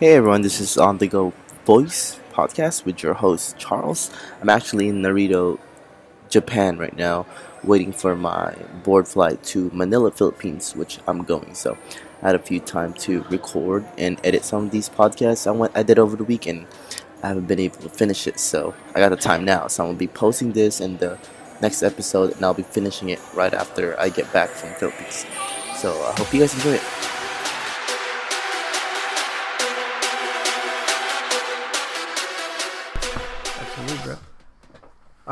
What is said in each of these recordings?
Hey everyone, this is On The Go Voice podcast with your host Charles. I'm actually in Narita, Japan right now, waiting for my board flight to Manila, Philippines, which I'm going. So I had a few time to record and edit some of these podcasts I went I did over the weekend. I haven't been able to finish it, so I got the time now. So I'm gonna be posting this in the next episode, and I'll be finishing it right after I get back from Philippines. So I hope you guys enjoy it.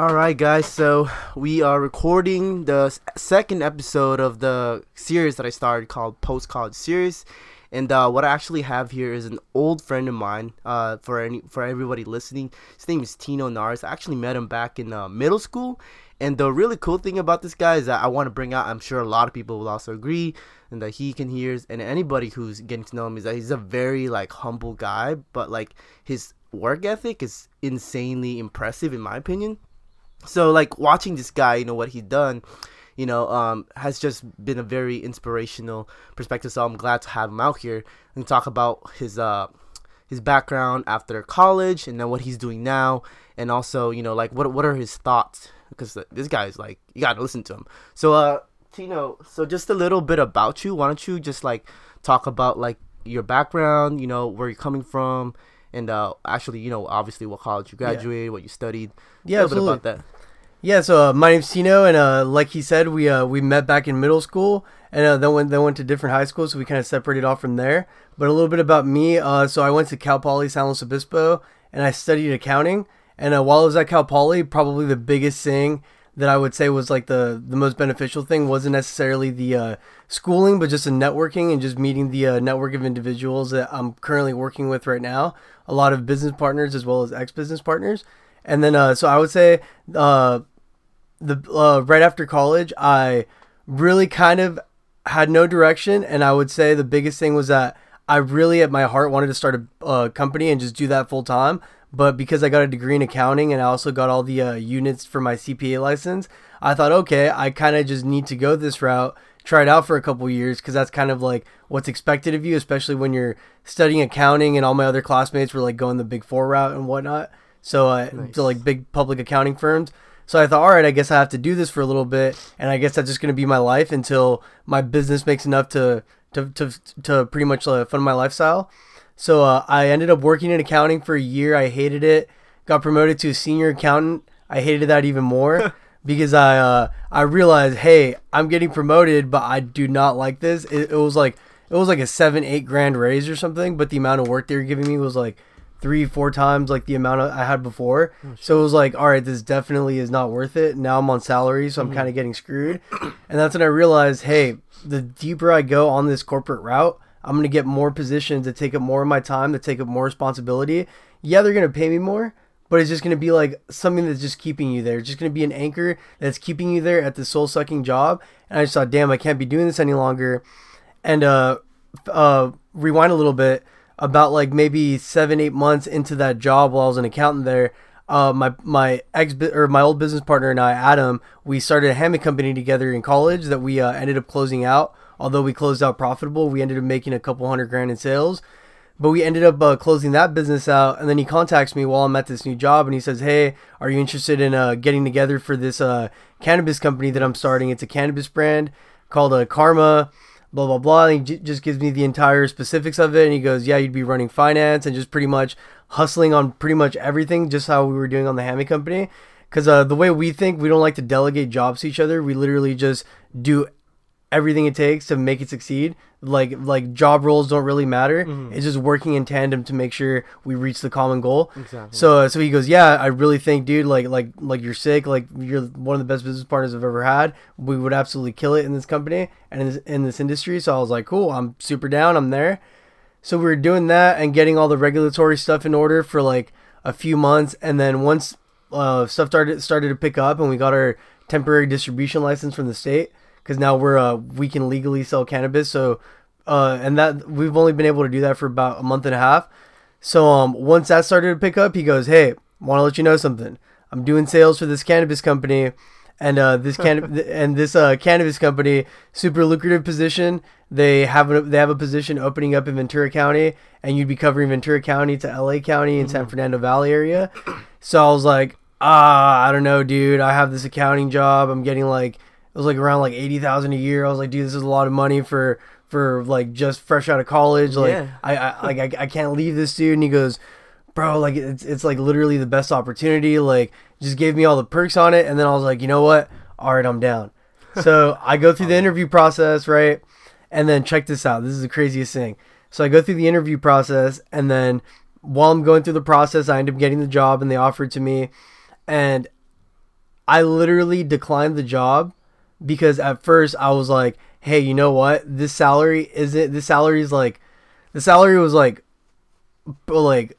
All right, guys. So we are recording the second episode of the series that I started called Post College Series, and uh, what I actually have here is an old friend of mine. Uh, for any for everybody listening, his name is Tino Narez. I actually met him back in uh, middle school, and the really cool thing about this guy is that I want to bring out. I'm sure a lot of people will also agree, and that he can hear, and anybody who's getting to know him is that he's a very like humble guy, but like his work ethic is insanely impressive in my opinion so like watching this guy you know what he's done you know um has just been a very inspirational perspective. So i'm glad to have him out here and talk about his uh his background after college and then what he's doing now. And also you know like what what are his thoughts? Because this guy is like you gotta listen to him. So uh tino so just a little bit about you. Why don't you just like talk about like your background you know where you're coming from and uh actually you know obviously what college you graduated what you studied Yeah, a little bit about that Yeah, so uh, my name's Tino, and uh, like he said, we uh, we met back in middle school, and uh, then went then went to different high schools, so we kind of separated off from there. But a little bit about me, uh, so I went to Cal Poly San Luis Obispo, and I studied accounting. And uh, while I was at Cal Poly, probably the biggest thing that I would say was like the the most beneficial thing wasn't necessarily the uh, schooling, but just the networking and just meeting the uh, network of individuals that I'm currently working with right now. A lot of business partners as well as ex business partners. And then, uh, so I would say, uh, the uh, right after college, I really kind of had no direction, and I would say the biggest thing was that I really, at my heart, wanted to start a uh, company and just do that full time. But because I got a degree in accounting and I also got all the uh, units for my CPA license, I thought, okay, I kind of just need to go this route, try it out for a couple years, because that's kind of like what's expected of you, especially when you're studying accounting and all my other classmates were like going the big four route and whatnot. So, uh, Nice. so like big public accounting firms. So I thought, all right, I guess I have to do this for a little bit, and I guess that's just going to be my life until my business makes enough to to to, to pretty much uh, fund my lifestyle. So uh, I ended up working in accounting for a year. I hated it. Got promoted to a senior accountant. I hated that even more because I uh, I realized, hey, I'm getting promoted, but I do not like this. It, it was like it was like a seven eight grand raise or something, but the amount of work they were giving me was like three four times like the amount I had before. so it was like, all right, this definitely is not worth it. Now I'm on salary, so I'm kind of getting screwed. And that's when I realized, hey, the deeper I go on this corporate route, I'm gonna get more positions that take up more of my time, that take up more responsibility. Yeah, they're gonna pay me more, but it's just gonna be like something that's just keeping you there. It's just gonna be an anchor that's keeping you there at the soul sucking job. And I just thought, damn, I can't be doing this any longer. And uh, uh, rewind a little bit about like maybe seven, eight months into that job while I was an accountant there. Uh, my my ex or my old business partner and I, Adam, we started a hammock company together in college that we uh, ended up closing out. Although we closed out profitable, we ended up making a couple hundred grand in sales. But we ended up uh, closing that business out, and then he contacts me while I'm at this new job, and he says, "Hey, are you interested in uh, getting together for this uh, cannabis company that I'm starting? It's a cannabis brand called uh, Karma." Blah blah blah. And he j- just gives me the entire specifics of it, and he goes, "Yeah, you'd be running finance and just pretty much hustling on pretty much everything, just how we were doing on the hammock company." Because uh, the way we think, we don't like to delegate jobs to each other. We literally just do everything it takes to make it succeed. Like like job roles don't really matter. It's just working in tandem to make sure we reach the common goal. Exactly. So so he goes, yeah, I really think, dude, like like like you're sick. Like you're one of the best business partners I've ever had. We would absolutely kill it in this company and in this, in this industry. So I was like, cool, I'm super down. I'm there. So we were doing that and getting all the regulatory stuff in order for like a few months, and then once uh, stuff started started to pick up, and we got our temporary distribution license from the state because now we're uh, we can legally sell cannabis. So uh, and that we've only been able to do that for about a month and a half. So um, once that started to pick up, he goes, "Hey, want to let you know something. I'm doing sales for this cannabis company, and uh, this can and this uh, cannabis company, super lucrative position. They have a, they have a position opening up in Ventura County, and you'd be covering Ventura County to LA County and San Fernando Valley area. So I was like, ah, I don't know, dude. I have this accounting job. I'm getting like it was like around like eighty thousand a year. I was like, dude, this is a lot of money for for like just fresh out of college. Like Yeah. I, I like I, I can't leave this dude. And he goes, bro, like it's it's like literally the best opportunity. Like just gave me all the perks on it, and then I was like, you know what? All right, I'm down. So I go through the interview process, right? And then check this out. This is the craziest thing. So I go through the interview process, and then while I'm going through the process, I end up getting the job, and they offer it to me, and I literally declined the job because at first I was like, hey, you know what? This salary isn't. This salary is like, the salary was like, like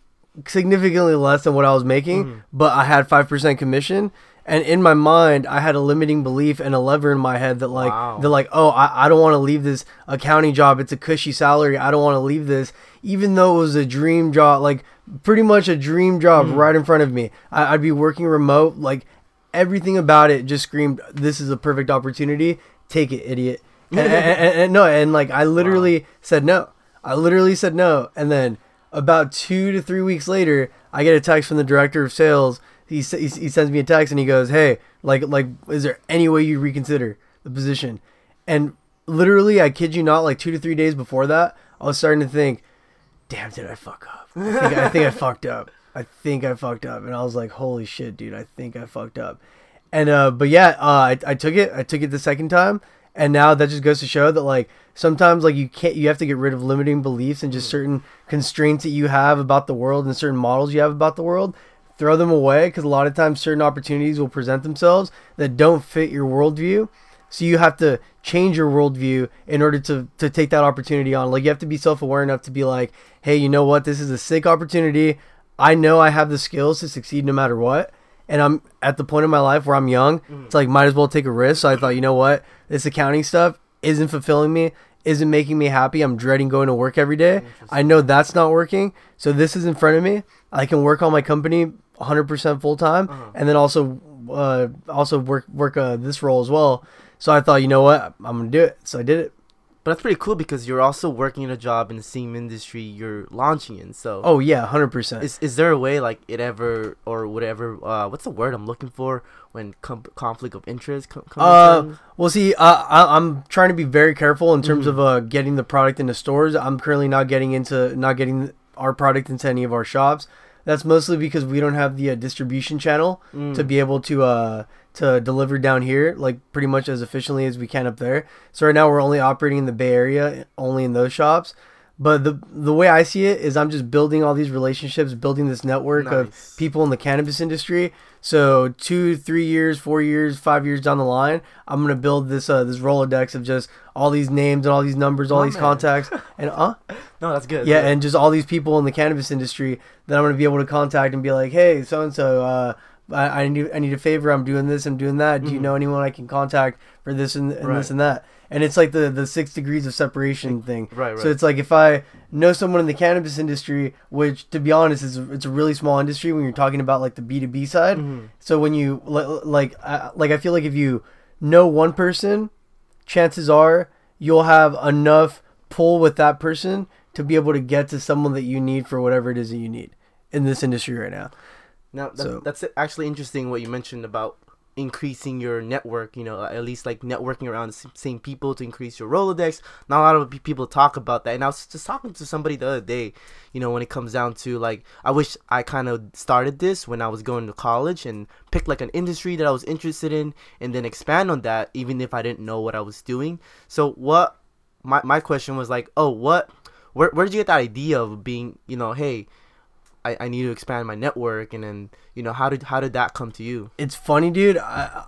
significantly less than what I was making, mm. but I had five percent commission. And in my mind, I had a limiting belief and a lever in my head that like Wow. they're like, oh, I, I don't want to leave this accounting job. It's a cushy salary. I don't want to leave this, even though it was a dream job, like pretty much a dream job mm. right in front of me. I, I'd be working remote, like everything about it just screamed, "This is a perfect opportunity. Take it, idiot." and, and- and- and no, and like I literally said no. I literally said no, and then about two to three weeks later, I get a text from the director of sales. He he, he sends me a text and he goes, "Hey, like like, is there any way you reconsider the position?" And literally, I kid you not, like two to three days before that, I was starting to think, damn, did I fuck up? I think, I think I fucked up. I think I fucked up. And I was like, holy shit, dude, I think I fucked up. And, uh, but yeah, uh, I, I took it. I took it the second time. And now that just goes to show that, like, sometimes, like, you can't, you have to get rid of limiting beliefs and just certain constraints that you have about the world and certain models you have about the world. Throw them away because a lot of times certain opportunities will present themselves that don't fit your worldview. So you have to change your worldview in order to to take that opportunity on. Like you have to be self aware enough to be like, hey, you know what? This is a sick opportunity. I know I have the skills to succeed no matter what. And I'm at the point in my life where I'm young. It's like might as well take a risk. So I thought, you know what? This accounting stuff isn't fulfilling me, isn't making me happy. I'm dreading going to work every day. I know that's not working. So this is in front of me. I can work on my company 100% full time and then also uh, also work work uh, this role as well. So I thought, you know what? I'm going to do it. So I did it. But that's pretty cool because you're also working in a job in the same industry you're launching in. So Oh yeah, 100%. is is there a way like it ever or whatever? Uh, what's the word I'm looking for when com- conflict of interest com- comes? Uh, in? well, see, uh, I, I'm trying to be very careful in terms of uh, getting the product into stores. I'm currently not getting into not getting our product into any of our shops. That's mostly because we don't have the uh, distribution channel to be able to uh, to deliver down here like pretty much as efficiently as we can up there. So right now we're only operating in the Bay Area, only in those shops. But the the way I see it is, I'm just building all these relationships, building this network Nice. of people in the cannabis industry. So two, three years, four years, five years down the line, I'm gonna build this uh, this rolodex of just all these names and all these numbers, all these man. contacts, and uh, no, that's good. yeah, and just all these people in the cannabis industry that I'm gonna be able to contact and be like, hey, so and so, uh, I I need I need a favor. I'm doing this. I'm doing that. Do you know anyone I can contact for this and, and Mm-hmm. Right. this and that? And it's like the the six degrees of separation thing. Right, So it's like if I know someone in the cannabis industry, which to be honest is it's a really small industry when you're talking about like the B two B side. Mm-hmm. So when you like I like I feel like if you know one person, chances are you'll have enough pull with that person to be able to get to someone that you need for whatever it is that you need in this industry right now. Now that, So- that's actually interesting what you mentioned about increasing your network. You know, at least like networking around the same people to increase your Rolodex. Not a lot of people talk about that. And I was just talking to somebody the other day. You know, when it comes down to like, I wish I kind of started this when I was going to college and picked like an industry that I was interested in, and then expand on that, even if I didn't know what I was doing. So what? My my question was like, oh, what? Where where did you get that idea of being? You know, hey. I, I need to expand my network and then you know how did how did that come to you It's funny, dude. I,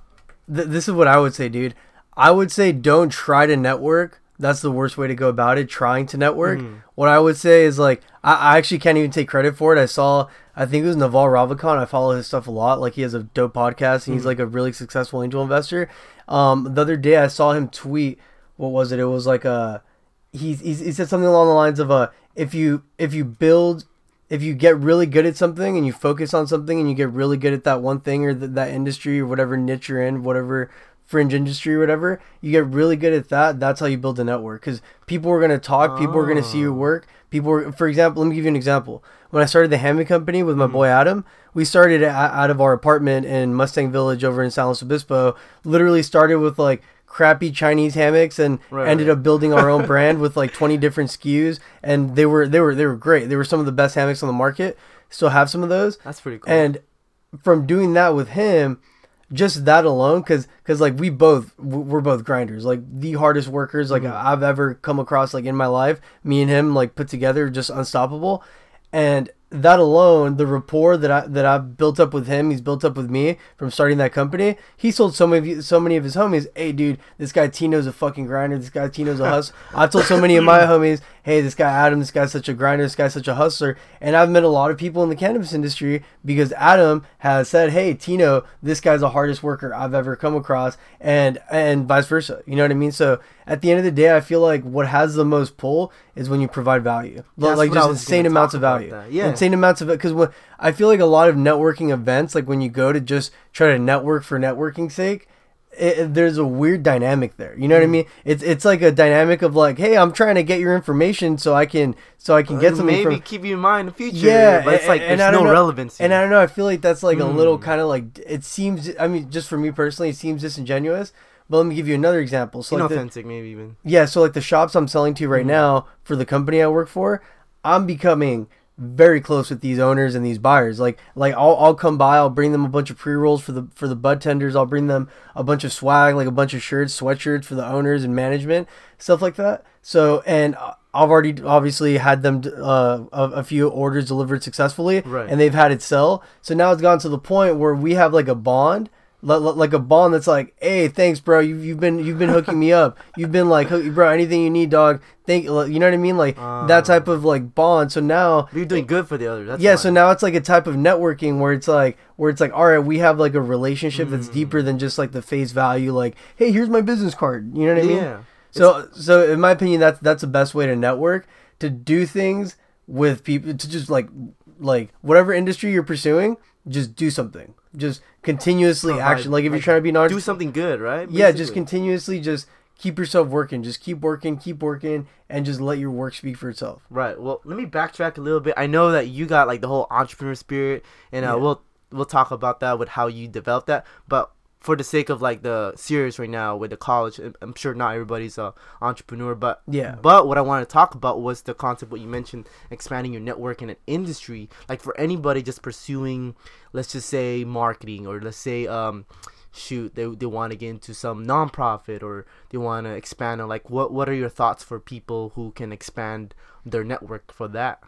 th- this is what I would say, dude. I would say don't try to network. That's the worst way to go about it. Trying to network. Mm. What I would say is like I, I actually can't even take credit for it. I saw I think it was Naval Ravikant. I follow his stuff a lot. Like he has a dope podcast and he's mm. like a really successful angel investor. Um, the other day I saw him tweet. What was it? It was like a he he, he said something along the lines of a if you if you build if you get really good at something and you focus on something and you get really good at that one thing or th- that industry or whatever niche you're in, whatever fringe industry or whatever, you get really good at that. That's how you build a network because people are going to talk, people are going to see your work. Oh. People, were, for example, let me give you an example. When I started the Hammond Company with my mm-hmm. boy Adam, we started out of our apartment in Mustang Village over in San Luis Obispo. Literally started with like crappy Chinese hammocks and Right, ended right. up building our own brand with like 20 different SKUs and they were they were they were great. They were some of the best hammocks on the market. Still have some of those. That's pretty cool. And from doing that with him, just that alone, because because like we both we're both grinders, like the hardest workers like mm-hmm. I've ever come across like in my life. Me and him like put together, just unstoppable. And that alone, the rapport that I that I've built up with him, he's built up with me from starting that company. He sold so many so many of his homies. Hey, dude, this guy Tino's a fucking grinder. This guy Tino's a hustler. I've told so many of my homies, hey, this guy Adam, this guy's such a grinder. This guy's such a hustler. And I've met a lot of people in the cannabis industry because Adam has said, hey, Tino, this guy's the hardest worker I've ever come across, and and vice versa. You know what I mean? So at the end of the day, I feel like what has the most pull is when you provide value, That's like just insane amounts of value. that. Yeah. insane amounts of it. Because I feel like a lot of networking events, like when you go to just try to network for networking sake. It, there's a weird dynamic there. You know what Mm. I mean? It's it's like a dynamic of like, hey, I'm trying to get your information so I can so I can get something maybe from keep you in mind in the future. yeah, but it's like and- and there's I no know- relevance. And I don't know. I feel like that's like a little Hmm. kind of like it seems. I mean, just for me personally, it seems disingenuous. But let me give you another example. So like the, maybe even. yeah, so like the shops I'm selling to right Mm-hmm. now for the company I work for, I'm becoming very close with these owners and these buyers. Like like I'll, I'll come by, I'll bring them a bunch of pre rolls for the for the bud tenders. I'll bring them a bunch of swag, like a bunch of shirts, sweatshirts for the owners and management, stuff like that. So and I've already obviously had them uh, a, a few orders delivered successfully, Right. and they've had it sell. So now it's gone to the point where we have like a bond like a bond that's like, hey, thanks, bro. You've, you've been you've been hooking me up. You've been like, hook, bro, anything you need, dog. Thank you know what I mean, like that ah. type of like bond. So now, you're doing good for the others. That's yeah. why. So now it's like a type of networking where it's like where it's like, all right, we have like a relationship that's hmm. deeper than just like the face value. Like, hey, here's my business card. You know what I mean? Yeah. So so in my opinion, that's that's the best way to network to do things with people to just like like whatever industry you're pursuing, just do something. Just continuously Provide- action. Like if you're trying to be an artist, do something good, right? yeah, just continuously just keep yourself working. Just keep working, keep working, and just let your work speak for itself. Right. Well, let me backtrack a little bit. I know that you got like the whole entrepreneur spirit, and uh, Yeah. we'll we'll talk about that with how you developed that. But for the sake of like the series right now with the college, I'm- sure not everybody's a entrepreneur, but Yeah. But what I wanted to talk about was the concept what you mentioned, expanding your network in an industry. Like for anybody just pursuing, let's just say marketing, or let's say um. Shoot, they, they want to get into some nonprofit or they want to expand on like what what are your thoughts for people who can expand their network for that?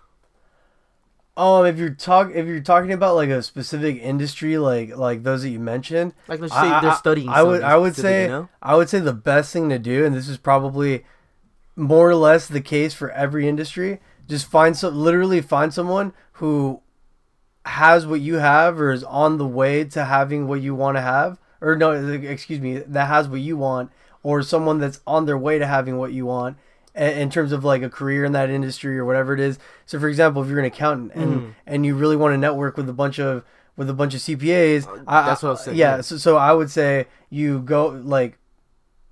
Um, if you're talk if you're talking about like a specific industry, like like those that you mentioned, Like let's say I- they're I- studying. I would I would say you know? I would say the best thing to do, and this is probably more or less the case for every industry. Just find some literally find someone who has what you have or is on the way to having what you want to have or no excuse me that has what you want or someone that's on their way to having what you want in terms of like a career in that industry or whatever it is so for example if you're an accountant and Mm. and you really want to network with a bunch of with a bunch of CPAs I- Uh, that's what I was saying, yeah yeah. so, so I would say you go like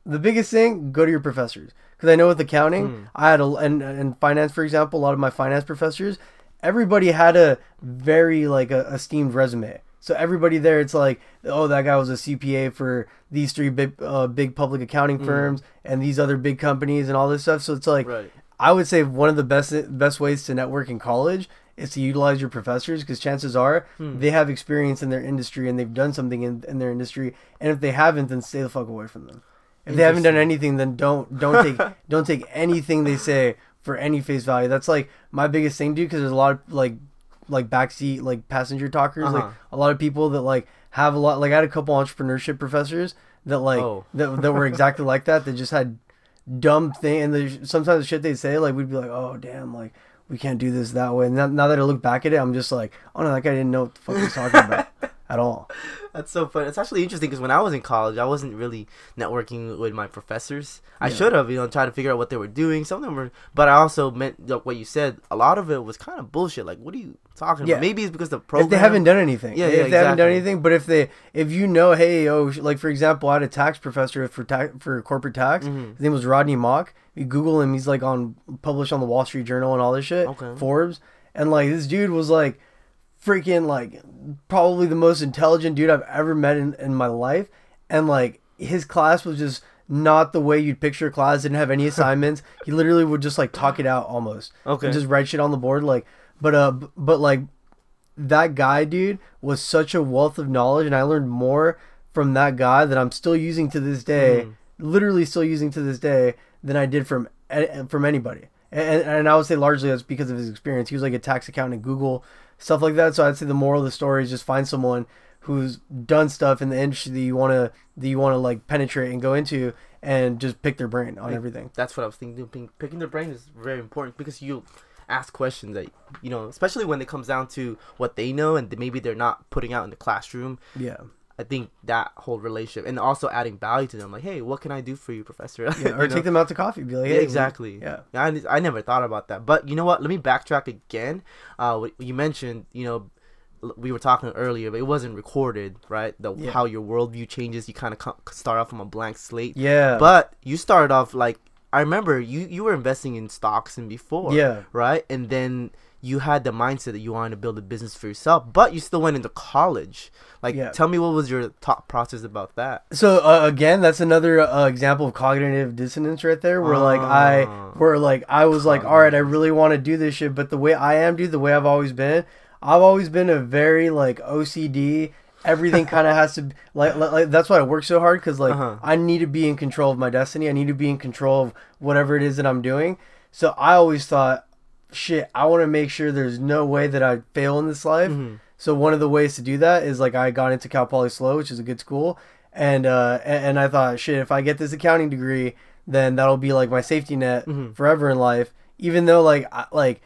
the biggest thing go to your professors because I know with accounting Hmm. I had a and and finance for example a lot of my finance professors everybody had a very like a esteemed resume so everybody there it's like oh that guy was a CPA for these three big uh, big public accounting firms and these other big companies and all this stuff. So it's like Right. I would say one of the best best ways to network in college is to utilize your professors because chances are they have experience in their industry and they've done something in, in their industry. And if they haven't then stay the fuck away from them. If they haven't done anything then don't don't take don't take anything they say for any face value. That's like my biggest thing dude because there's a lot of like like backseat like passenger talkers like Uh-huh. a lot of people that like have a lot like I had a couple entrepreneurship professors that like Oh. that, that were exactly like that that just had dumb thing and the sometimes the shit they say like we'd be like oh damn like we can't do this that way and now, now that I look back at it I'm just like oh no that guy didn't know what the fuck he was talking about at all. That's so fun. It's actually interesting because when I was in college, I wasn't really networking with my professors. I should have, you know, tried to figure out what they were doing. Some of them were, but I also meant like what you said. A lot of it was kind of bullshit. Like, what are you talking Yeah. about? Maybe it's because the program. If they haven't done anything, Yeah, if yeah, they haven't done anything, but if they, if you know, hey, oh, like for example, I had a tax professor for tax for corporate tax. Mhm. His name was Rodney Mock. You Google him, he's like on published on the Wall Street Journal and all this shit, Okay. Forbes, and like this dude was like freaking like probably the most intelligent dude I've ever met in, in my life, and like his class was just not the way you'd picture a class. Didn't have any assignments. he literally would just like talk it out almost. Okay. And just write shit on the board like, but uh, but like that guy, dude, was such a wealth of knowledge, and I learned more from that guy that I'm still using to this day, literally still using to this day, than I did from from anybody. And, and I would say largely that's because of his experience. He was like a tax accountant at Google, stuff like that. So I'd say the moral of the story is just find someone who's done stuff in the industry that you want to that you want to like penetrate and go into, and just pick their brain on Like, everything. That's what I was thinking. Picking, picking their brain is very important because you ask questions that you know, especially when it comes down to what they know and maybe they're not putting out in the classroom. Yeah. I think that whole relationship and also adding value to them, like, hey, what can I do for you, professor? Yeah, or You know? take them out to coffee. Be like, Yeah, exactly. Yeah. I, I never thought about that. But you know what? Let me backtrack again. Uh, you mentioned, you know, we were talking earlier, but it wasn't recorded, right? The Yeah. how your worldview changes. You kind of co- start off from a blank slate. Yeah. But you started off like I remember you you were investing in stocks and before, Yeah. right? And then you had the mindset that you wanted to build a business for yourself, but you still went into college. Like, Yeah. tell me what was your thought process about that? So uh, again, that's another uh, example of cognitive dissonance right there, where like I, Ah. where like I was like, all right, I really want to do this shit, but the way I am, dude, the way I've always been, I've always been a very like OCD. Everything kind of has to like, like like that's why I work so hard because like Uh-huh. I need to be in control of my destiny. I need to be in control of whatever it is that I'm doing. So I always thought, shit, I want to make sure there's no way that I fail in this life. Mhm. So one of the ways to do that is like I got into Cal Poly SLO, which is a good school, and uh, and, I thought, shit, if I get this accounting degree, then that'll be like my safety net Mhm. forever in life. Even though like I, like,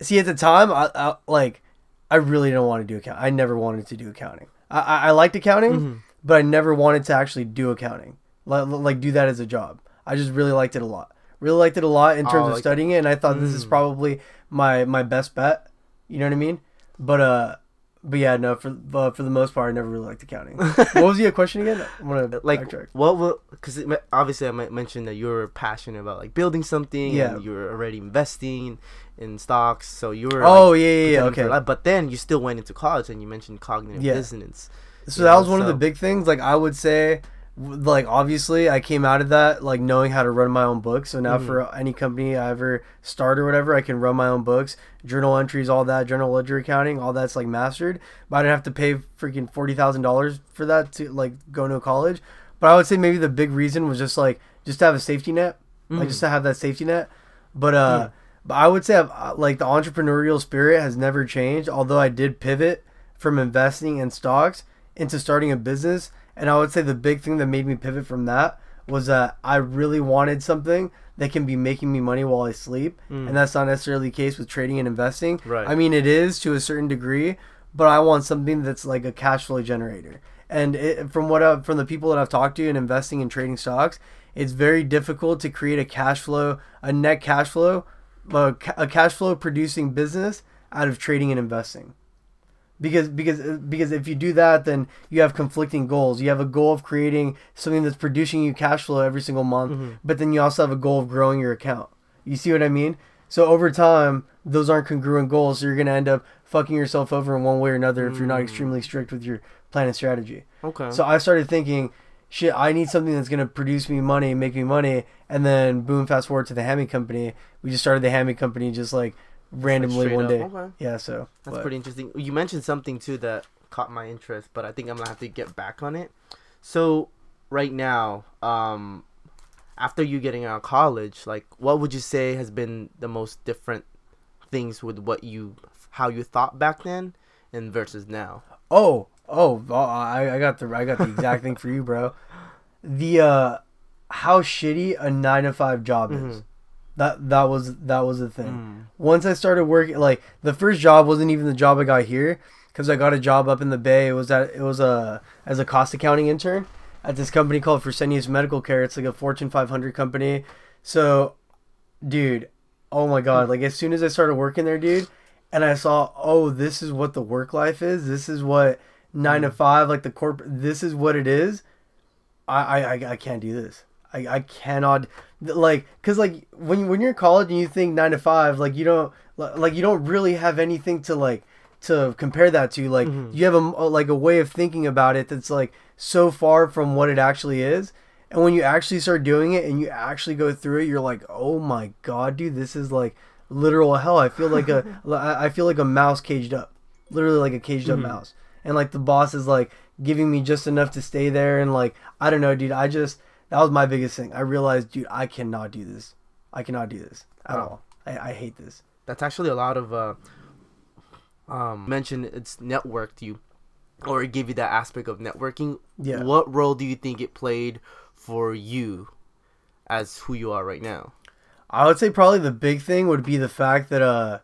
see at the time, I, I like I really don't want to do account. I never wanted to do accounting. I I, I liked accounting, Mhm. but I never wanted to actually do accounting, like like do that as a job. I just really liked it a lot. Really liked it a lot in terms Oh, of like- studying it, and I thought this is Mm. probably my my best bet. You know what I mean? But uh, but yeah, no. For uh, for the most part, I never really liked accounting. what was your question again? I'm gonna like backtrack. what will because obviously I might mention that you're passionate about like building something Yeah. and you're already investing in stocks so you were Oh like, yeah, yeah, yeah. Okay. life. but then you still went into college and you mentioned cognitive Yeah. dissonance So that know, was one of the big things. Like I would say, like obviously I came out of that like knowing how to run my own books. So now Mhm. for any company I ever start or whatever, I can run my own books, journal entries, all that, journal ledger accounting, all that's like mastered. But I didn't have to pay freaking forty thousand dollars for that to like go to college. But I would say maybe the big reason was just like just to have a safety net, like Mhm. just to have that safety net. But uh, but I would say I've, uh, like the entrepreneurial spirit has never changed. Although I did pivot from investing in stocks into starting a business, and I would say the big thing that made me pivot from that was that I really wanted something that can be making me money while I sleep, Mm. and that's not necessarily the case with trading and investing. Right. I mean, it is to a certain degree, but I want something that's like a cash flow generator. And it, from what I've, from the people that I've talked to in investing and trading stocks, it's very difficult to create a cash flow, a net cash flow, a, a cash flow producing business out of trading and investing. Because because because if you do that, then you have conflicting goals. You have a goal of creating something that's producing you cash flow every single month, Mhm. but then you also have a goal of growing your account. You see what I mean? So over time, those aren't congruent goals. So you're gonna end up fucking yourself over in one way or another if you're not Mm. extremely strict with your plan and strategy. okay So I started thinking, shit, I need something that's gonna produce me money, make me money, and then boom, fast forward to the Hammy company. We just started the Hammy company just like randomly straight one day. okay. Yeah, so That's but- pretty interesting. You mentioned something too that caught my interest, but I think I'm gonna have to get back on it. So right now, um, after you getting out of college, like what would you say has been the most different things with what you, how you thought back then, and versus now? Oh, oh, oh, I, I got the I got the exact thing for you, bro. The uh, how shitty a nine to five job is. That that was that was the thing. Mm. Once I started working, like the first job wasn't even the job I got here, because I got a job up in the Bay. It was at it was a as a cost accounting intern at this company called Fresenius Medical Care. It's like a Fortune 500 company. So, dude, oh my god! Like as soon as I started working there, dude, and I saw, oh, this is what the work life is. This is what nine to five, like the corp. This is what it is. I I I can't do this. I, I cannot like because like when when you're in college and you think nine to five like you don't like you don't really have anything to like to compare that to like mm-hmm. you have a like a way of thinking about it that's like so far from what it actually is. And when you actually start doing it and you actually go through it you're like oh my god dude this is like literal hell. I feel like a i feel like a mouse caged up. Literally like a caged up mm-hmm. mouse. And like the boss is like giving me just enough to stay there and like i don't know dude i just that was my biggest thing i realized dude i cannot do this i cannot do this at Oh. all I, I hate this That's actually a lot of uh, um mention it's networked you, or it give you that aspect of networking. Yeah. What role do you think it played for you, as who you are right now? I would say probably the big thing would be the fact that uh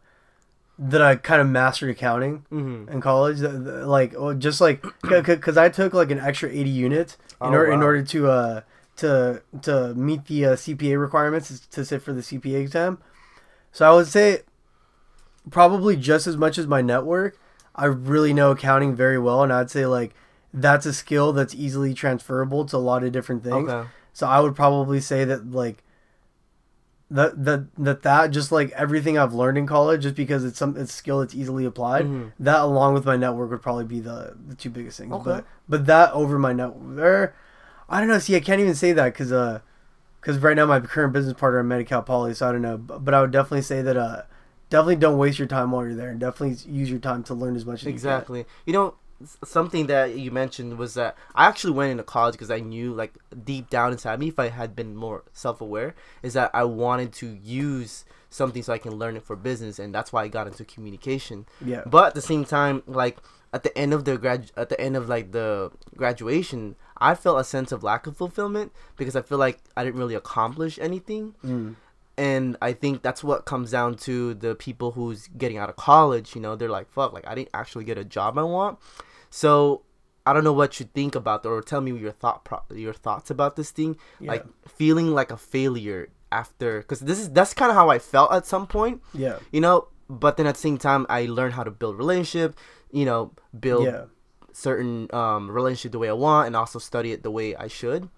that I kind of mastered accounting Mm-hmm. in college. Like just like because I took like an extra eighty units in Oh, order in order to uh to to meet the uh, CPA requirements to sit for the CPA exam. So I would say probably just as much as my network. I really know accounting very well, and I'd say like that's a skill that's easily transferable to a lot of different things. Okay. So I would probably say that like that that that that just like everything I've learned in college, just because it's some it's a skill that's easily applied. Mhm. That along with my network would probably be the the two biggest things. Okay. But but that over my network, or, I don't know. See, I can't even say that because uh, because right now my current business partner at Medi-Cal Poly, so I don't know. But, but I would definitely say that uh, definitely don't waste your time while you're there, and definitely use your time to learn as much as Exactly. You know, something that you mentioned was that I actually went into college because I knew, like, deep down inside me, if I had been more self aware, is that I wanted to use something so I can learn it for business, and that's why I got into communication. Yeah. But at the same time, like, at the end of the grad, at the end of like the graduation, I felt a sense of lack of fulfillment because I feel like I didn't really accomplish anything Mm. and I think that's what comes down to the people who's getting out of college. You know, they're like, "Fuck, like I didn't actually get a job I want." So I don't know what you think about, or tell me your thought pro- your thoughts about this thing, like feeling like a failure after, because this is that's kind of how I felt at some point. Yeah. You know, but then at the same time, I learned how to build relationship. You know, build Yeah. Certain um, relationship the way I want, and also study it the way I should.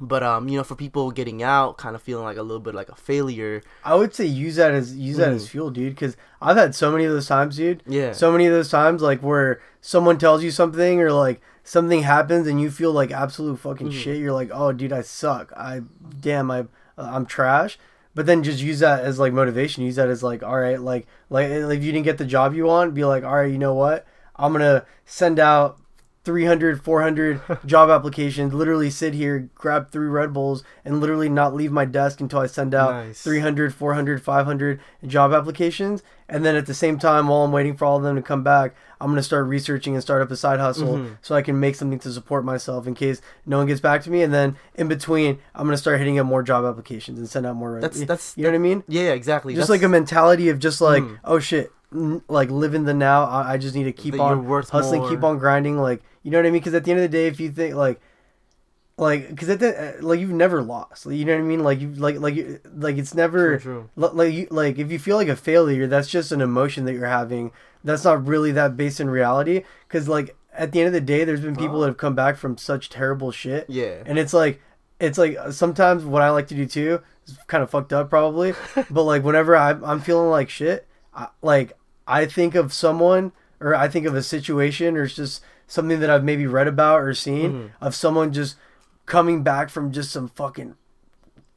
But um, you know, for people getting out, kind of feeling like a little bit like a failure. I would say use that as use that Mm. as fuel, dude. Because I've had so many of those times, dude. Yeah. So many of those times, like where someone tells you something or like something happens and you feel like absolute fucking Mhm. shit. You're like, oh, dude, I suck. I damn, I uh, I'm trash. But then just use that as like motivation. Use that as like, all right, like like if you didn't get the job you want, be like, all right, you know what? I'm gonna send out 300 400 job applications literally sit here grab three red bulls and literally not leave my desk until i send out Nice. 300 400 500 job applications and then at the same time while i'm waiting for all of them to come back i'm going to start researching and start up a side hustle Mhm. so i can make something to support myself in case no one gets back to me and then in between i'm going to start hitting up more job applications and send out more That's you- that's you know what i mean yeah, exactly. just That's- like a mentality of just like Mm. oh shit like live in the now i, I just need to keep on hustling more. keep on grinding like you know what i mean? Because at the end of the day if you think like like because at the uh, like you've never lost you know what i mean? Like you like like you- like it's never True, li- like you like if you feel like a failure that's just an emotion that you're having. That's not really that based in reality because like at the end of the day there's been people that have come back from such terrible shit. Yeah. and it's like it's like uh, sometimes what I like to do too is kind of fucked up probably, but like whenever I'm I'm feeling like shit, I, like I think of someone or I think of a situation or it's just something that I've maybe read about or seen Mhm. of someone just coming back from just some fucking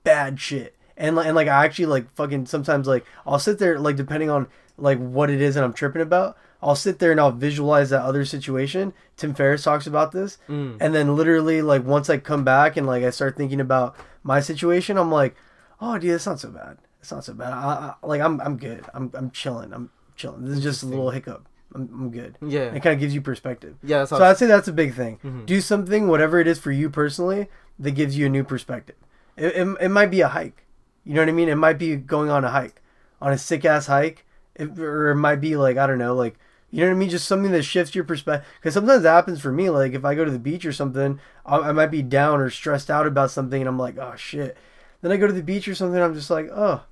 bad shit. And like, and like I actually like fucking sometimes like I'll sit there like depending on like what it is that I'm tripping about, I'll sit there and I'll visualize that other situation. Tim Ferriss talks about this. Mm. And then literally like once I come back and like I start thinking about my situation, I'm like, oh dude, it's not so bad. It's not so bad. I, I, like I'm I'm good. I'm I'm chilling. I'm chilling. This is just a little hiccup. I'm, I'm good. Yeah. It kind of gives you perspective. Yeah. That's So I'd say that's a big thing. Mhm. Do something, whatever it is for you personally, that gives you a new perspective. It, it, it might be a hike. You know what I mean? It might be going on a hike, on a sick ass hike. It, or it might be like, I don't know, like You know what I mean? Just something that shifts your perspective. Because sometimes that happens for me. Like if I go to the beach or something, I, I might be down or stressed out about something, and I'm like, oh shit. Then I go to the beach or something, I'm just like, oh,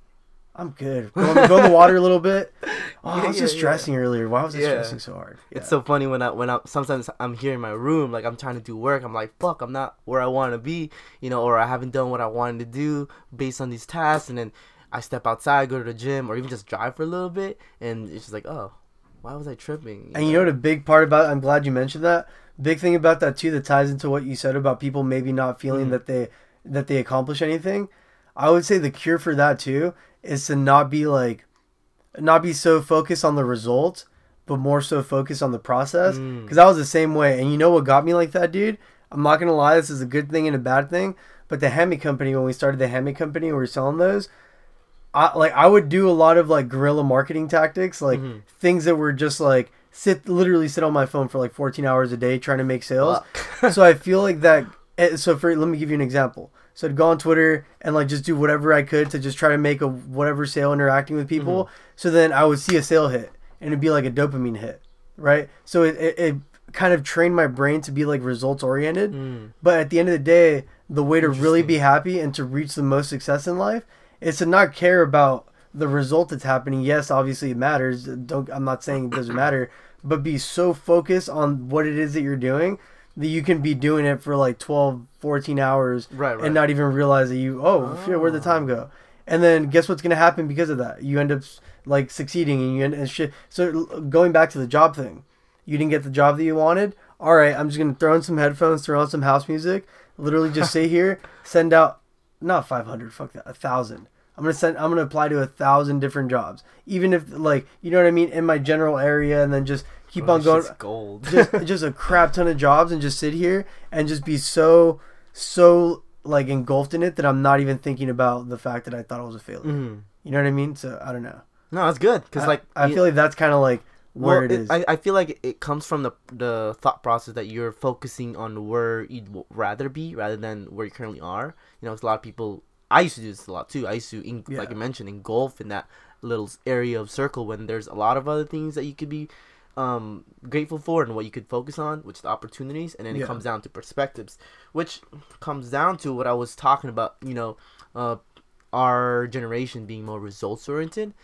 I'm good. Go, in- go in the water a little bit. Oh, I was Yeah, just yeah, stressing earlier. Why was I Yeah. stressing so hard? It's so funny when I when I sometimes I'm here in my room, like I'm trying to do work. I'm like, fuck, I'm not where I want to be, you know, or I haven't done what I wanted to do based on these tasks, and then I step outside, go to the gym, or even just drive for a little bit, and it's just like, oh, why was I tripping? And you know what a big part about I'm glad you mentioned that. Big thing about that too that ties into what you said about people maybe not feeling Mhm. that they that they accomplish anything. I would say the cure for that too is to not be like not be so focused on the result, but more so focused on the process. Mm. Because I was the same way. And you know what got me like that, dude? I'm not gonna lie, this is a good thing and a bad thing. But the hemi company, when we started the hemi company, we were selling those. I like I would do a lot of like guerrilla marketing tactics, like Mhm. things that were just like sit literally sit on my phone for like 14 hours a day trying to make sales. So I feel like that. eh, So for let me give you an example. So I'd go on Twitter and like just do whatever I could to just try to make a whatever sale interacting with people. So then I would see a sale hit and it'd be like a dopamine hit, right? So it, it, it kind of trained my brain to be like results oriented. Mm. But at the end of the day, the way to really be happy and to reach the most success in life is to not care about the result that's happening. Yes, obviously it matters. Don't I'm not saying it doesn't matter, but be so focused on what it is that you're doing that you can be doing it for like 12, 14 hours Right, right. and not even realize that you oh, shit, where'd the Oh. time go? And then guess what's gonna happen because of that? You end up like succeeding and you end and shit. So going back to the job thing, you didn't get the job that you wanted. All right, I'm just gonna throw in some headphones, throw on some house music, literally just sit here, send out not 500, fuck that, a thousand. I'm gonna send. I'm gonna apply to a thousand different jobs, even if like you know what I mean in my general area, and then just keep Bro, on going gold. just just a crap ton of jobs and just sit here and just be so so like engulfed in it that I'm not even thinking about the fact that I thought I was a failure. Mhm. You know what I mean? So I don't know. No, that's good because like I you- feel like that's kind of like where well, it is. I, I feel like it comes from the the thought process that you're focusing on where you'd rather be rather than where you currently are. You know, 'cause a lot of people. I used to do this a lot too. I used to, in, like Yeah. I mentioned, engulf in that little area of circle when there's a lot of other things that you could be um grateful for and what you could focus on, which is the opportunities, and then Yeah. it comes down to perspectives, which comes down to what I was talking about. You know, uh, our generation being more results oriented.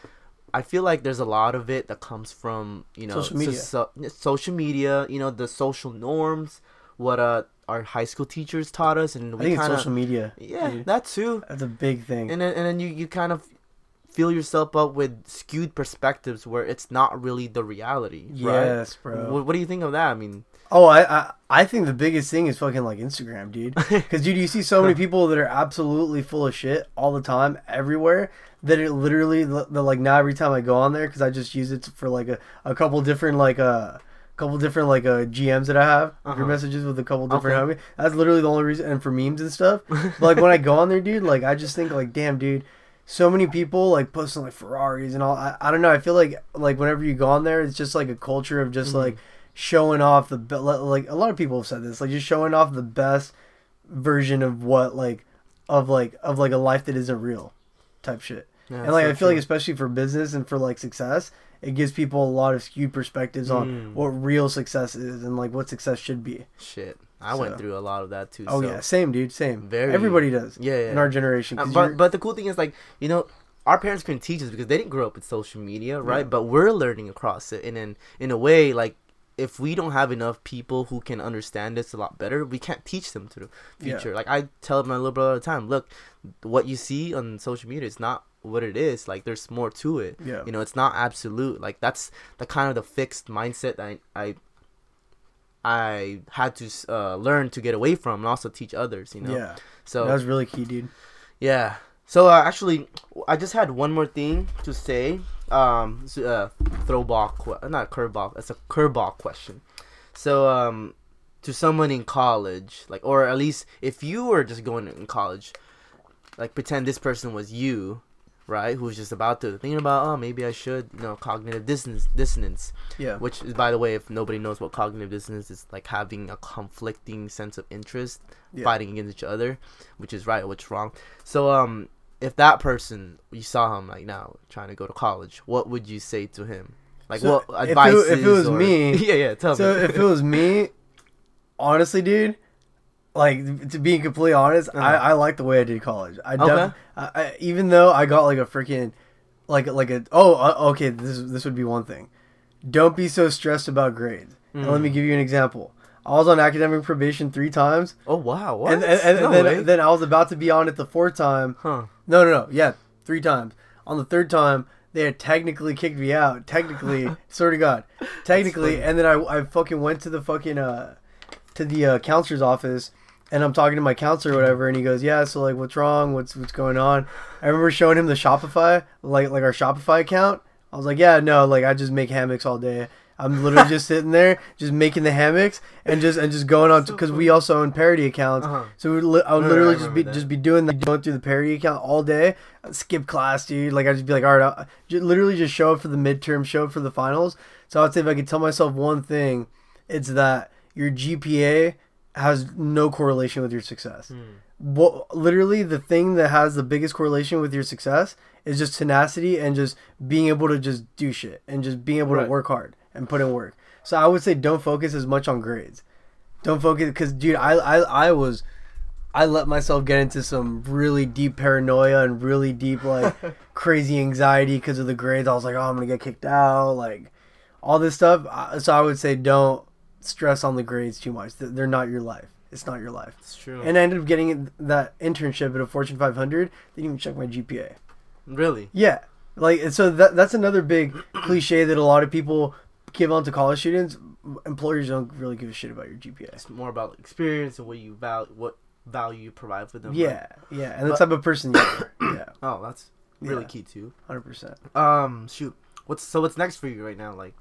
I feel like there's a lot of it that comes from you know Social media. so- social media, you know the social norms, what uh our high school teachers taught us, and I we think it's social media. yeah dude. that too, That's a big thing. and then and then you you kind of fill yourself up with skewed perspectives where it's not really the reality, right? yes, bro. What, what do you think of that? I mean, Oh, I, I I think the biggest thing is fucking like Instagram, dude. Because dude, you see so many people that are absolutely full of shit all the time, everywhere. That it literally, that like now every time I go on there, because I just use it for like a, a couple different like uh couple different like uh GMs that I have, Uh-huh. group messages with a couple different Okay. homies. That's literally the only reason, and for memes and stuff. But like when I go on there, dude, like I just think like, damn, dude, so many people like posting like Ferraris and all. I, I don't know. I feel like like whenever you go on there, it's just like a culture of just Mhm. like showing off the be- like a lot of people have said this, like just showing off the best version of what like of like of like a life that isn't real, type shit. yeah, and like so I feel like especially for business and for like success, it gives people a lot of skewed perspectives on Mm. what real success is and like what success should be. shit, I went through a lot of that too. Oh so. yeah, same dude, same. Very- Everybody does yeah, yeah. in our generation. Uh, but but the cool thing is like you know our parents couldn't teach us because they didn't grow up with social media right Yeah. but we're learning across it and in in a way like if we don't have enough people who can understand this a lot better we can't teach them to the Yeah. future like i tell my little brother all the time look what you see on social media is not what it is like there's more to it yeah, you know it's not absolute like that's the kind of the fixed mindset that i i, I had to uh, learn to get away from and also teach others you know yeah, so that was really key, dude. yeah. So uh, actually, I just had one more thing to say. Um, it's a throwball, que- not a curveball. It's a curveball question. So um, to someone in college, like, or at least if you were just going in college, like, pretend this person was you, right? Who's just about to thinking about, oh, maybe I should, you know, cognitive dissonance. Dissonance, Yeah, which is, by the way, if nobody knows what cognitive dissonance is, like having a conflicting sense of interest yeah. fighting against each other, which is right, which wrong. So um, if that person you saw him like now trying to go to college, what would you say to him? Like So, what advice? if it was me- yeah, yeah. Tell So me. if it was me, honestly, dude, like to be completely honest, I, Uh-huh. I like the way I did college. I, Okay. def- I, I even though I got like a freaking like like a oh uh, okay this this would be one thing. Don't be so stressed about grades. And let me Mm. give you an example. I was on academic probation three times, oh wow, what? and, and, and no then, way. then I was about to be on it the fourth time. huh? No, no, no. Yeah, three times. On the third time, they had technically kicked me out. Technically, swear to God, technically. And then I, I fucking went to the fucking uh, to the uh, counselor's office, and I'm talking to my counselor or whatever, and he goes, "Yeah, so like, what's wrong? What's what's going on?" I remember showing him the Shopify, like like our Shopify account. I was like, "Yeah, no, like I just make hammocks all day." I'm literally just sitting there, just making the hammocks and just and just going on because we also own parody accounts. Uh-huh. So we li- I would Right, literally I just be that. just be doing that, going through the parody account all day. I'd skip class, dude. Like I'd just be like, all right, I'll, ju- literally just show up for the midterm, show up for the finals. So I'd say if I could tell myself one thing, it's that your GPA has no correlation with your success. Hmm. What literally the thing that has the biggest correlation with your success is just tenacity and just being able to just do shit and just being able Right. to work hard and put in work. So I would say don't focus as much on grades. Don't focus because dude, I, I I was I let myself get into some really deep paranoia and really deep like crazy anxiety because of the grades. I was like, oh, I'm gonna get kicked out, like all this stuff. So I would say don't stress on the grades too much. They're not your life. It's not your life. It's true. And I ended up getting that internship at a Fortune 500. They didn't even check my GPA. really? Yeah, like so that that's another big cliche that a lot of people give on to college students. Employers don't really give a shit about your GPA. It's more about experience and what you value, what value you provide for them. right? Yeah, yeah, and the type of person you are. Yeah, Oh, that's really Yeah. key too. hundred percent. Um, shoot. What's so? What's next for you right now? Like,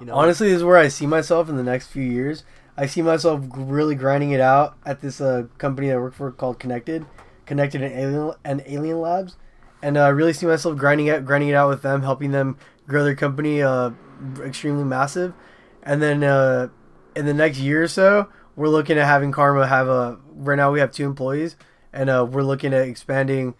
you know, Honestly, this is where I see myself in the next few years. I see myself really grinding it out at this uh, company I work for called Connected, Connected and Alien and Alien Labs, and uh, I really see myself grinding it, grinding it out with them, helping them grow their company uh, extremely massive, and then uh, in the next year or so, we're looking at having Karma have a. Right now, we have two employees, and uh, we're looking at expanding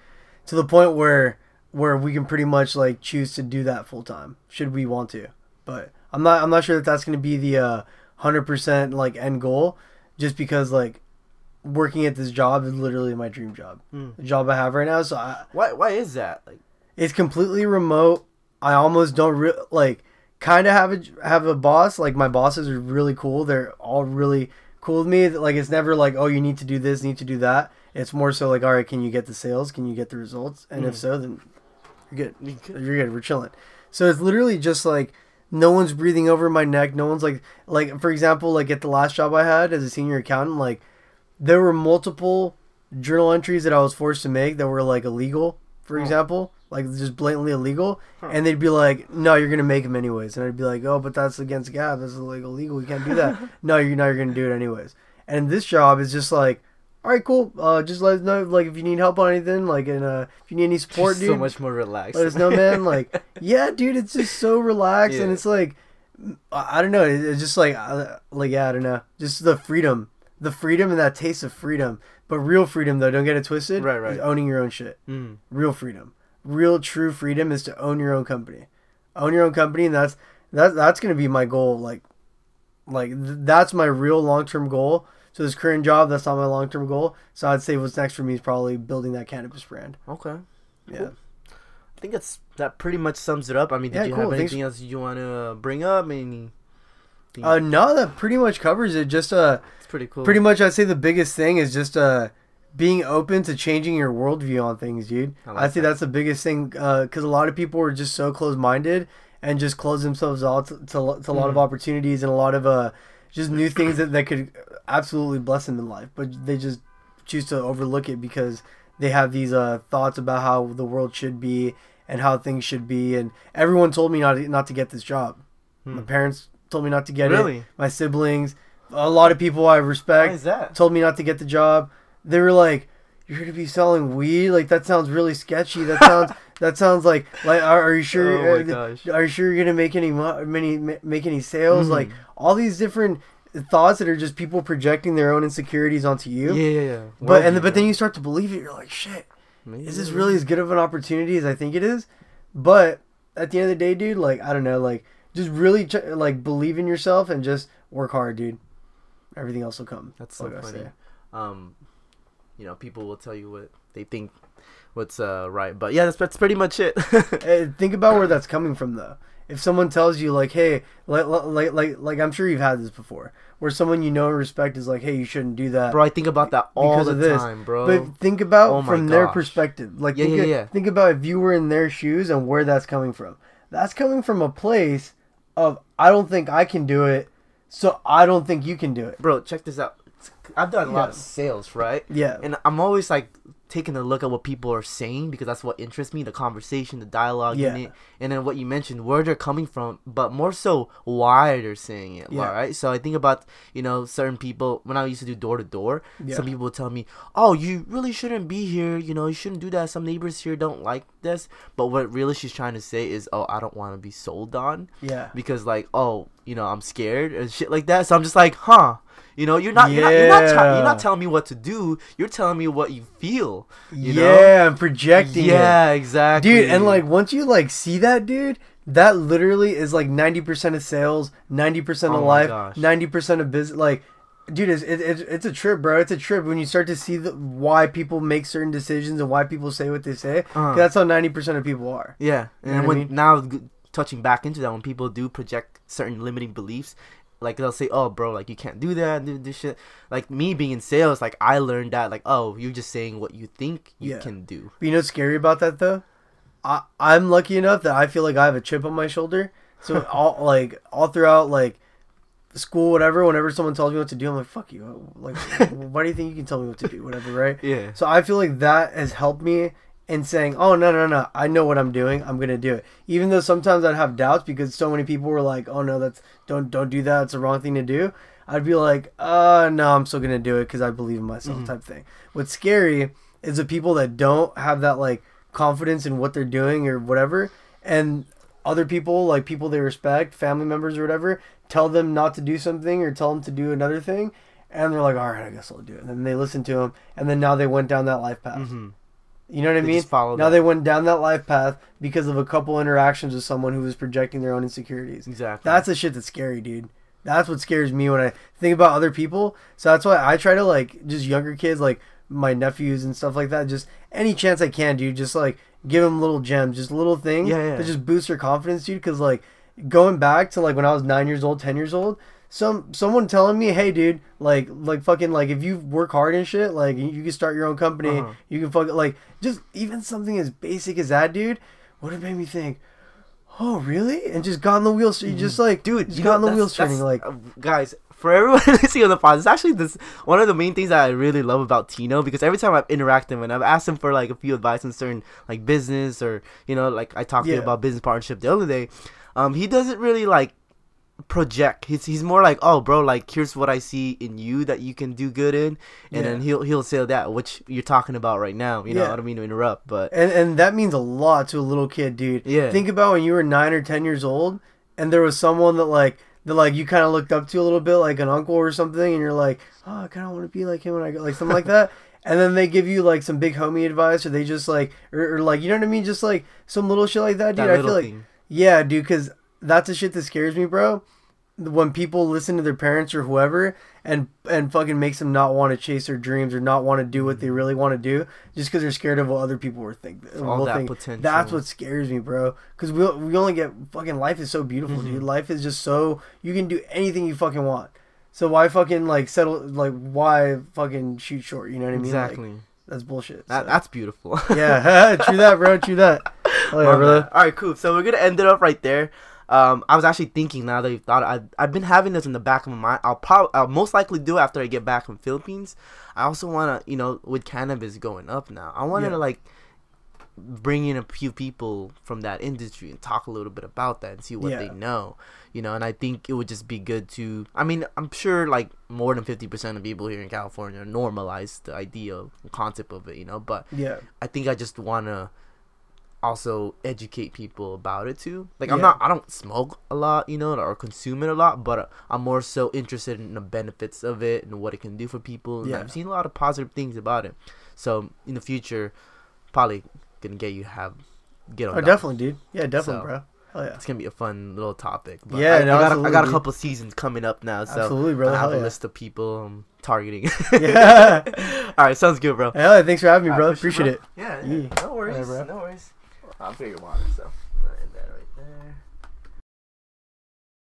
to the point where where we can pretty much like choose to do that full time should we want to. But I'm not I'm not sure that that's going to be the uh, 100% like end goal just because like working at this job is literally my dream job. Mm. The job I have right now so I, why? Why is that? Like, it's completely remote. I almost don't re- like kind of have a have a boss. Like my bosses are really cool. They're all really cool with me. Like it's never like oh you need to do this, need to do that. It's more so like all right, can you get the sales? Can you get the results? And if Mm. so, then you're good. You're good. We're chilling. So it's literally just like no one's breathing over my neck. No one's like like for example, like at the last job I had as a senior accountant, like there were multiple journal entries that I was forced to make that were like illegal, for Oh. example, like just blatantly illegal, Huh. and they'd be like, "No, you're gonna make them anyways," and I'd be like, "Oh, but that's against GAAP. That's like illegal. You can't do that." no, you're not. You're gonna do it anyways. And this job is just like, all right, cool. Uh, just let us know like if you need help on anything, like and uh, if you need any support, dude. so much more relaxed. Let us know, man. Like, yeah, dude, it's just so relaxed, and it's like, I don't know, it's just like, uh, like yeah, I don't know, just the freedom, the freedom and that taste of freedom, but real freedom though. Don't get it twisted. Right, right. Is owning your own shit. Mm. Real freedom, real true freedom is to own your own company, own your own company, and that's that that's gonna be my goal. Like, like th- that's my real long term goal. So this current job, that's not my long term goal. So I'd say what's next for me is probably building that cannabis brand. Okay. Yeah. Cool. I think that's that pretty much sums it up. I mean, did Yeah, you cool. have Thanks- anything else you want to bring up? Any? Uh, no, that pretty much covers it. Just uh, it's pretty cool. pretty much, I'd say the biggest thing is just uh, being open to changing your worldview on things, dude. I like think that. that's the biggest thing because a lot of people are just so close-minded and just close themselves out to, to, to a lot of Mhm. opportunities and a lot of uh, just new things that, that could absolutely bless them in life, but they just choose to overlook it because they have these uh, thoughts about how the world should be and how things should be. And everyone told me not to, not to get this job. Hmm. My parents told me not to get it Really? my siblings, a lot of people I respect told me not to get the job. They were like, "You're gonna be selling weed? Like that sounds really sketchy. That sounds that sounds like like are, are you sure? Oh my uh, gosh. Are you sure you're gonna make any many make any sales? Mhm. Like all these different thoughts that are just people projecting their own insecurities onto you. Yeah, yeah, yeah. But and Worldview, but then you start to believe it. You're like, shit, Maybe is this really as good of an opportunity as I think it is? But at the end of the day, dude, like I don't know, like just really ch- like believe in yourself and just work hard, dude. Everything else will come. That's so Like funny. Um, you know, people will tell you what they think, what's uh right. But yeah, that's that's pretty much it. Eh, think about where that's coming from though. If someone tells you like, "Hey," like like like like I'm sure you've had this before, where someone you know and respect is like, "Hey, you shouldn't do that." bro, I think about that all the this. time, bro. But think about Oh from their perspective. Like Yeah, think, yeah, yeah. think about if you were in their shoes and where that's coming from. That's coming from a place of I don't think I can do it, so I don't think you can do it. bro, check this out. I've done a lot Yeah. of sales, right? Yeah. And I'm always like taking a look at what people are saying because that's what interests me the conversation, the dialogue in it. And then what you mentioned, where they're coming from, but more so why they're saying it. Yeah. All right. So I think about, you know, certain people, when I used to do door to door, Yeah. some people would tell me, oh, you really shouldn't be here. You know, you shouldn't do that. Some neighbors here don't like this. But what really she's trying to say is, oh, I don't want to be sold on Yeah. because like oh you know i'm scared and shit like that so i'm just like huh you know you're not you're not you're not, t- you're not telling me what to do you're telling me what you feel you know yeah, I'm projecting it. yeah exactly dude and like once you like see that dude that literally is like 90% of sales 90% Oh of my life gosh. 90% of business like dude it's, it, it's, it's a trip bro it's a trip when you start to see the, why people make certain decisions and why people say what they say Uh-huh. that's how 90% of people are yeah You and know what I when mean? now touching back into that when people do project certain limiting beliefs like they'll say oh bro like you can't do that do this shit like me being in sales like i learned that like oh you're just saying what you think you Yeah. can do But you know what's scary about that though? I I'm lucky enough that I feel like I have a chip on my shoulder. So all like all throughout like school, whatever, whenever someone tells me what to do, I'm like, fuck you. Like why do you think you can tell me what to do? Whatever, right? yeah So I feel like that has helped me in saying, Oh no no no, I know what I'm doing, I'm gonna do it. Even though sometimes I'd have doubts because so many people were like, Oh no, that's don't don't do that, it's the wrong thing to do. I'd be like, uh no, I'm still gonna do it because I believe in myself Mhm. type thing. What's scary is the people that don't have that like confidence in what they're doing or whatever and other people like people they respect family members or whatever tell them not to do something or tell them to do another thing and they're like all right i guess i'll do it and then they listen to them and then now they went down that life path hmm you know what i mean? follow now that. they went down that life path because of a couple interactions with someone who was projecting their own insecurities. Exactly. That's the shit that's scary dude. That's what scares me when i think about other people. So that's why i try to like just younger kids like my nephews and stuff like that just any chance i can dude just like give them little gems just little things Yeah, yeah. that just boost their confidence dude because like going back to like when i was nine years old ten years old some someone telling me hey dude like like fucking like if you work hard and shit like you, you can start your own company Uh-huh. you can fucking like just even something as basic as that dude would have made me think oh really and just got on the wheels you just like dude just you got know, on the wheels turning like uh, guys for everyone listening on the pod it's actually this one of the main things that i really love about tino because every time i've interacted with him and i've asked him for like a few advice on certain like business or you know like i talked to Yeah. him about business partnership the other day um he doesn't really like project he's, he's more like oh bro like here's what i see in you that you can do good in and then he'll he'll say that which you're talking about right now you know Yeah. i don't mean to interrupt but and and that means a lot to a little kid dude Yeah. think about when you were nine or ten years old and there was someone that like that like you kind of looked up to a little bit like an uncle or something and you're like oh i kind of want to be like him when i go like something like that and then they give you like some big homie advice or they just like or, or like you know what i mean just like some little shit like that dude that i feel like thing. Yeah, dude, because that's the shit that scares me, bro. When people listen to their parents or whoever and and fucking makes them not want to chase their dreams or not want to do what they really want to do just because they're scared of what other people will think. all will that think. potential. That's what scares me, bro. Because we we only get fucking life is so beautiful, Mm-hmm. dude. Life is just so you can do anything you fucking want. So why fucking like settle like why fucking shoot short? You know what I mean? Like, exactly that's bullshit. that, so. that's beautiful yeah, true that, bro. True that. Oh yeah, that. All right, cool. So we're gonna end it up right there. Um, I was actually thinking now that you thought I I've been having this in the back of my mind. I'll probably I'll most likely do it after I get back from Philippines. I also wanna you know with cannabis going up now, I wanted Yeah. to like bring in a few people from that industry and talk a little bit about that and see what they know. You know, and I think it would just be good to. I mean, I'm sure like more than fifty percent of people here in California normalize the idea, concept of it. You know, but Yeah. I think I just want to also educate people about it too. Like I'm not I don't smoke a lot, you know, or consume it a lot, but I'm more so interested in the benefits of it and what it can do for people. And Yeah. I've seen a lot of positive things about it. So in the future, probably gonna get you have get on. Oh, definitely, dude. Yeah, definitely, So, bro. Oh yeah. it's gonna be a fun little topic. But Yeah, I, no, I got a, I got a couple seasons coming up now, so Absolutely, brother. I have Hell a yeah. list of people I'm targeting. Yeah. All right, sounds good, bro. Hell yeah, thanks for having me, bro. right, sure, Appreciate it. Yeah, Yeah. no worries, bro. no worries. I'm figuring water, so.